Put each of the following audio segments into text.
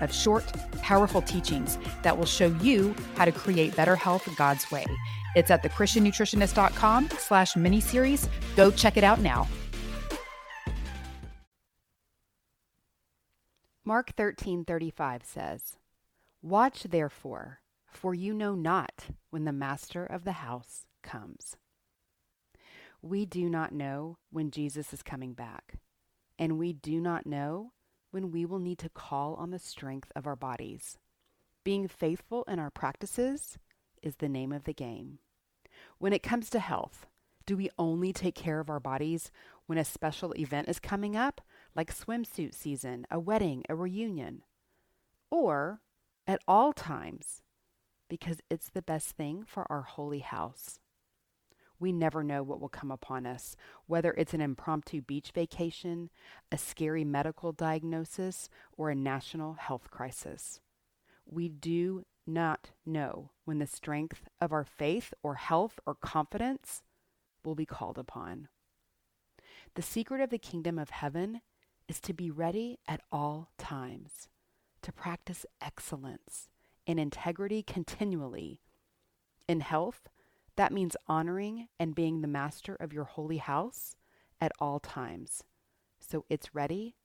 of short, powerful teachings that will show you how to create better health God's way. It's at thechristiannutritionist.com slash miniseries. Go check it out now. Mark 13:35 says, "Watch therefore, for you know not when the master of the house comes." We do not know when Jesus is coming back, and we do not know when we will need to call on the strength of our bodies. Being faithful in our practices is the name of the game. When it comes to health, do we only take care of our bodies when a special event is coming up, like swimsuit season, a wedding, a reunion? Or at all times, because it's the best thing for our holy house? We never know what will come upon us, whether it's an impromptu beach vacation, a scary medical diagnosis, or a national health crisis. We do not know when the strength of our faith or health or confidence will be called upon. The secret of the kingdom of heaven is to be ready at all times, to practice excellence and integrity continually in health that means honoring and being the master of your holy house at all times. So it's ready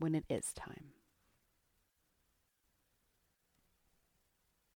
when it is time.